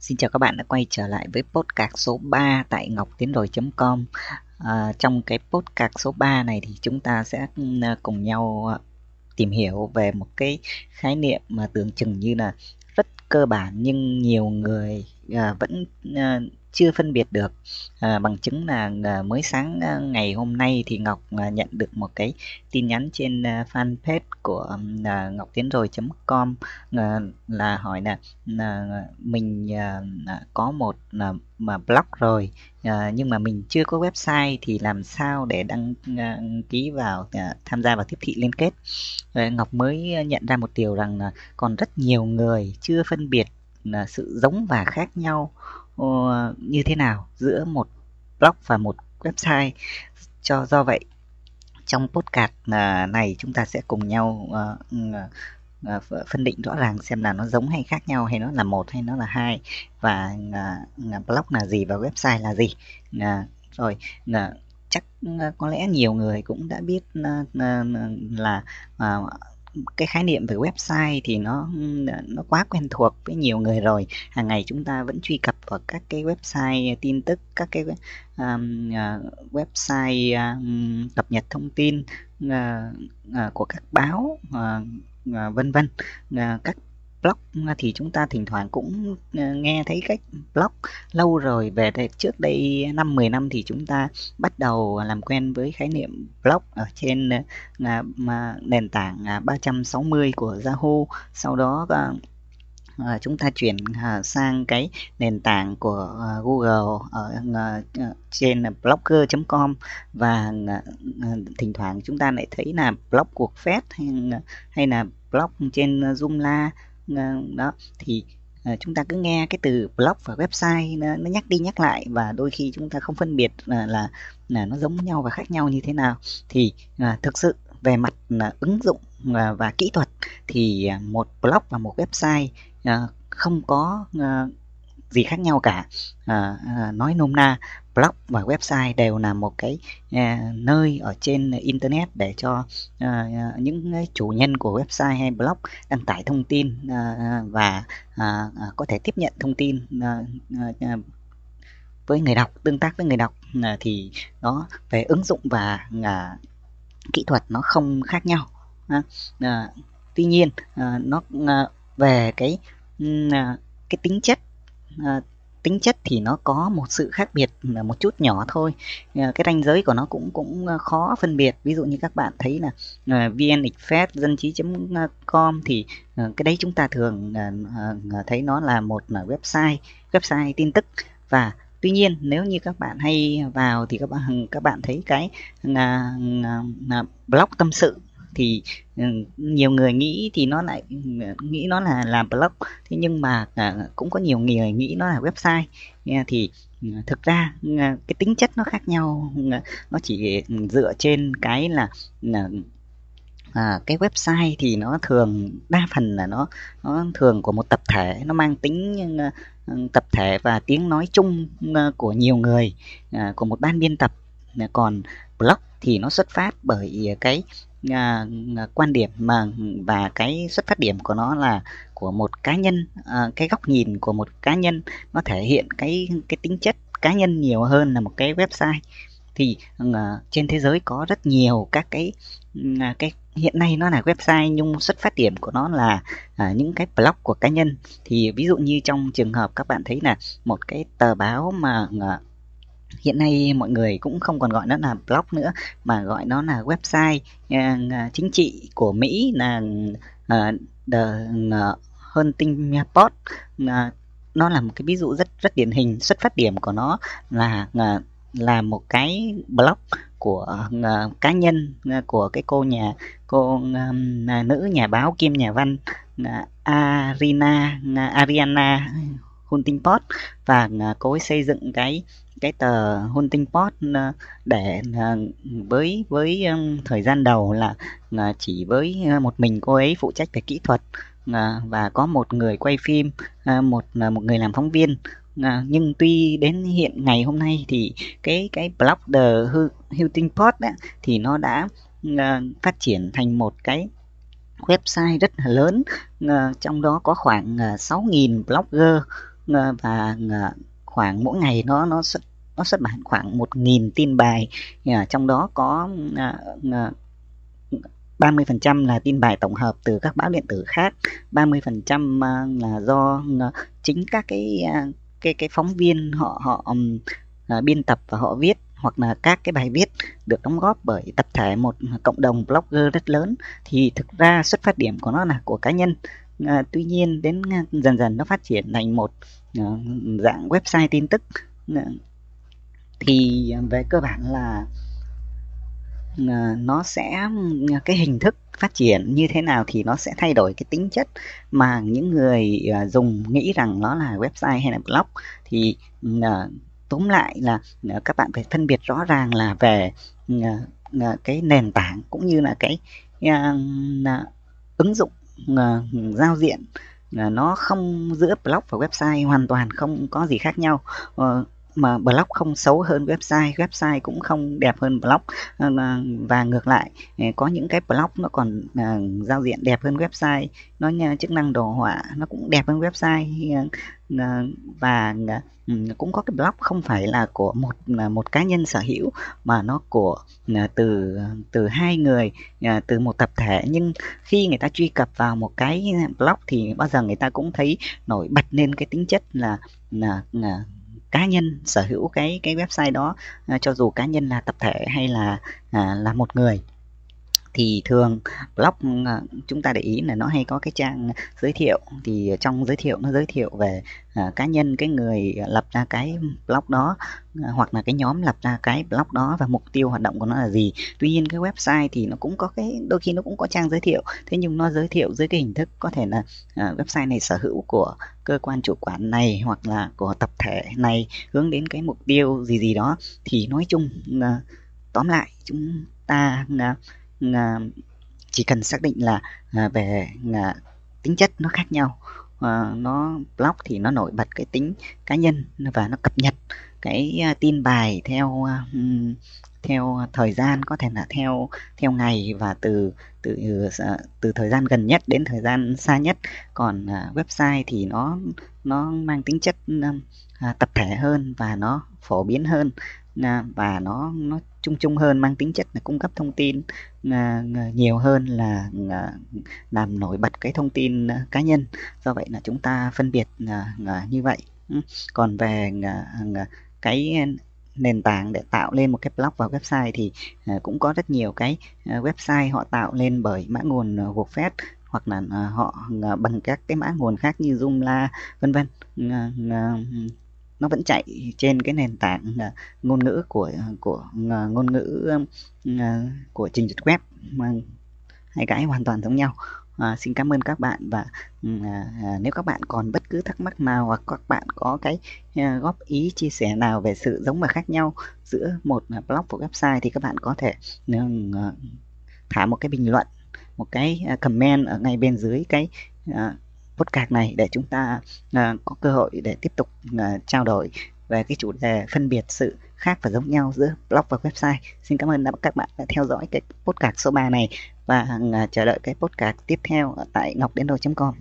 Xin chào các bạn đã quay trở lại với podcast số 3 tại ngoctienroi com. À, Trong cái podcast số 3 này thì chúng ta sẽ ừ, cùng nhau à, tìm hiểu về một cái khái niệm mà tưởng chừng như là rất cơ bản nhưng nhiều người à, vẫn à, chưa phân biệt được. À, bằng chứng là à, mới sáng à, ngày hôm nay thì Ngọc à, nhận được một cái tin nhắn trên à, fanpage của à, ngọc tiến rồi.com à, là hỏi là à, mình à, à, có một à, mà blog rồi à, nhưng mà mình chưa có website thì làm sao để đăng à, ký vào à, tham gia vào tiếp thị liên kết? À, Ngọc mới à, nhận ra một điều rằng là còn rất nhiều người chưa phân biệt là sự giống và khác nhau ờ, như thế nào giữa một blog và một website. Cho, do vậy, trong podcast à, này chúng ta sẽ cùng nhau ờ, ừ, ờ, phân định rõ ràng xem là nó giống hay khác nhau, hay nó là một hay nó là hai, và à, à, blog là gì và website là gì. Rồi chắc có lẽ nhiều người cũng đã biết là cái khái niệm về website thì nó nó quá quen thuộc với nhiều người rồi. Hàng ngày chúng ta vẫn truy cập vào các cái website tin tức các cái um, uh, website um, cập nhật thông tin uh, uh, của các báo uh, uh, vân vân. Uh, các blog à, thì chúng ta thỉnh thoảng cũng à, nghe thấy cách blog lâu rồi. Về đây trước đây năm 10 năm thì chúng ta bắt đầu làm quen với khái niệm blog ở trên à, nền tảng 360 của Yahoo. Sau đó À, chúng ta chuyển à, sang cái nền tảng của à, Google ở trên blogger.com và thỉnh thoảng chúng ta lại thấy là blog cuộc phép hay, hay là blog trên Joomla Ờ, đó thì ờ, chúng ta cứ nghe cái từ blog và website nó, nó nhắc đi nhắc lại và đôi khi chúng ta không phân biệt là là, là nó giống nhau và khác nhau như thế nào. Thì à, thực sự về mặt à, ứng dụng à, và kỹ thuật thì à, một blog và một website à, không có à, gì khác nhau cả. À, à, nói nôm na blog và website đều là một cái à, nơi ở trên internet để cho à, à những chủ nhân của website hay blog đăng tải thông tin à, à và à, à, có thể tiếp nhận thông tin à, à, à, với người đọc tương tác với người đọc à, thì nó về ứng dụng và à, kỹ thuật nó không khác nhau à, à, tuy nhiên à, nó à, về cái à, cái tính chất à, tính chất thì nó có một sự khác biệt ờ, một chút nhỏ thôi. Ờ, cái ranh giới của nó cũng cũng khó phân biệt. Ví dụ như các bạn thấy là vn express dân trí com thì cái đấy chúng ta thường thấy nó là một website website tin tức. Và tuy nhiên nếu như các bạn hay vào thì các bạn các bạn thấy cái là, là blog tâm sự thì ừ, nhiều người nghĩ thì nó lại nghĩ nó là làm blog. Thế nhưng mà à, cũng có nhiều người nghĩ nó là website. Thì ừ, thực ra ừ, cái tính chất nó khác nhau. Nó chỉ dựa trên cái là, là à, cái website thì nó thường đa phần là nó nó thường của một tập thể. Nó mang tính tập thể và tiếng nói chung của nhiều người uh, của một ban biên tập. Còn blog thì nó xuất phát bởi à, cái à, à, quan điểm mà và cái xuất phát điểm của nó là của một cá nhân à, cái góc nhìn của một cá nhân nó thể hiện cái cái tính chất cá nhân nhiều hơn là một cái website. Thì à, trên thế giới có rất nhiều các cái à, cái hiện nay nó là website nhưng xuất phát điểm của nó là à, những cái blog của cá nhân. Thì ví dụ như trong trường hợp các bạn thấy là một cái tờ báo mà à, hiện nay mọi người cũng không còn gọi nó là blog nữa mà gọi nó là website uh, chính trị của Mỹ là uh, the uh, Hunting Post uh, ờ, nó là một cái ví dụ rất rất điển hình xuất phát điểm của nó là uh, là một cái blog của uh, cá nhân uh, của cái cô nhà cô um, nữ nhà báo kim nhà văn uh, Arina uh, Ariana Hunting Post và uh, cô ấy xây dựng cái cái tờ Hunting Post ờ, để ờ, với với ờ, thời gian đầu là chỉ với một mình cô ấy phụ trách về kỹ thuật và có một người quay phim một một người làm phóng viên. Nhưng tuy đến hiện ngày hôm nay thì cái cái blog The Hunting Post ấy, thì nó đã phát triển thành một cái website rất là lớn. Trong đó có khoảng 6.000 blogger và khoảng mỗi ngày nó nó xuất nó xuất bản khoảng một nghìn tin bài. Trong đó có à, à, 30% là tin bài tổng hợp từ các báo điện tử khác, 30% à, là do chính các cái cái cái phóng viên họ họ um, biên tập và họ viết hoặc là các cái bài viết được đóng góp bởi tập thể một cộng đồng blogger rất lớn. Thì thực ra xuất phát điểm của nó là của cá nhân à, tuy nhiên đến dần dần nó phát triển thành một à, dạng website tin tức. À, thì về cơ bản là à, nó sẽ cái hình thức phát triển như thế nào thì nó sẽ thay đổi cái tính chất mà những người à, dùng nghĩ rằng nó là website hay là blog. Thì à, tóm lại là à, các bạn phải phân biệt rõ ràng là về à, à, cái nền tảng cũng như là cái ứng dụng uh, giao diện. Là nó không giữa blog và website hoàn toàn không có gì khác nhau. Uh, mà blog không xấu hơn website website cũng không đẹp hơn blog. Và ngược lại có những cái blog nó còn giao diện đẹp hơn website. Nó chức năng đồ họa nó cũng đẹp hơn website Ờ, và ờ, ừ, cũng có cái blog không phải là của một ờ, một cá nhân sở hữu mà nó của từ từ hai người từ một tập thể. Nhưng khi người ta truy cập vào một cái blog thì bao giờ người ta cũng thấy nổi bật lên cái tính chất là là, là cá nhân sở hữu cái cái website đó cho dù cá nhân là tập thể hay là là một người thì thường blog ờ, chúng ta để ý là nó hay có cái trang giới thiệu. Thì trong giới thiệu, nó giới thiệu về ờ, cá nhân cái người lập ra cái blog đó ờ, hoặc là cái nhóm lập ra cái blog đó và mục tiêu hoạt động của nó là gì. Tuy nhiên cái website thì nó cũng có cái, đôi khi nó cũng có trang giới thiệu. Thế nhưng nó giới thiệu dưới cái hình thức có thể là website này sở hữu của cơ quan chủ quản này hoặc là của tập thể này, hướng đến cái mục tiêu gì gì đó. Thì nói chung tóm lại, chúng ta à, chỉ cần xác định là à, về à, tính chất nó khác nhau. À, nó blog thì nó nổi bật cái tính cá nhân và nó cập nhật cái à, tin bài theo à, theo thời gian có thể là theo theo ngày và từ từ à, từ thời gian gần nhất đến thời gian xa nhất. Còn uh, website thì nó nó mang tính chất uh, tập thể hơn và nó phổ biến hơn uh, và nó nó chung chung hơn, mang tính chất là cung cấp thông tin à, à, nhiều hơn là à, làm nổi bật cái thông tin cá nhân. Do vậy là chúng ta phân biệt như vậy. Ừ, còn về cái nền tảng để tạo lên một cái blog và website thì cũng có rất nhiều cái website họ tạo lên bởi mã nguồn WordPress hoặc là họ bằng các cái mã nguồn khác như Joomla vân vân nó vẫn chạy trên cái nền tảng uh, ngôn ngữ của à, của uh, ngôn ngữ uh, của trình duyệt web. Mà hai cái hoàn toàn giống nhau. À, xin cảm ơn các bạn và ừ, à, nếu các bạn còn bất cứ thắc mắc nào hoặc các bạn có cái à, góp ý chia sẻ nào về sự giống và khác nhau giữa một blog và website thì các bạn có thể ừ, à, thả một cái bình luận một cái comment ở ngay bên dưới cái à, podcast này để chúng ta uh, có cơ hội để tiếp tục uh, trao đổi về cái chủ đề phân biệt sự khác và giống nhau giữa blog và website. Xin cảm ơn các bạn đã theo dõi cái podcast số 3 này và uh, chờ đợi cái podcast tiếp theo tại ngọc đến com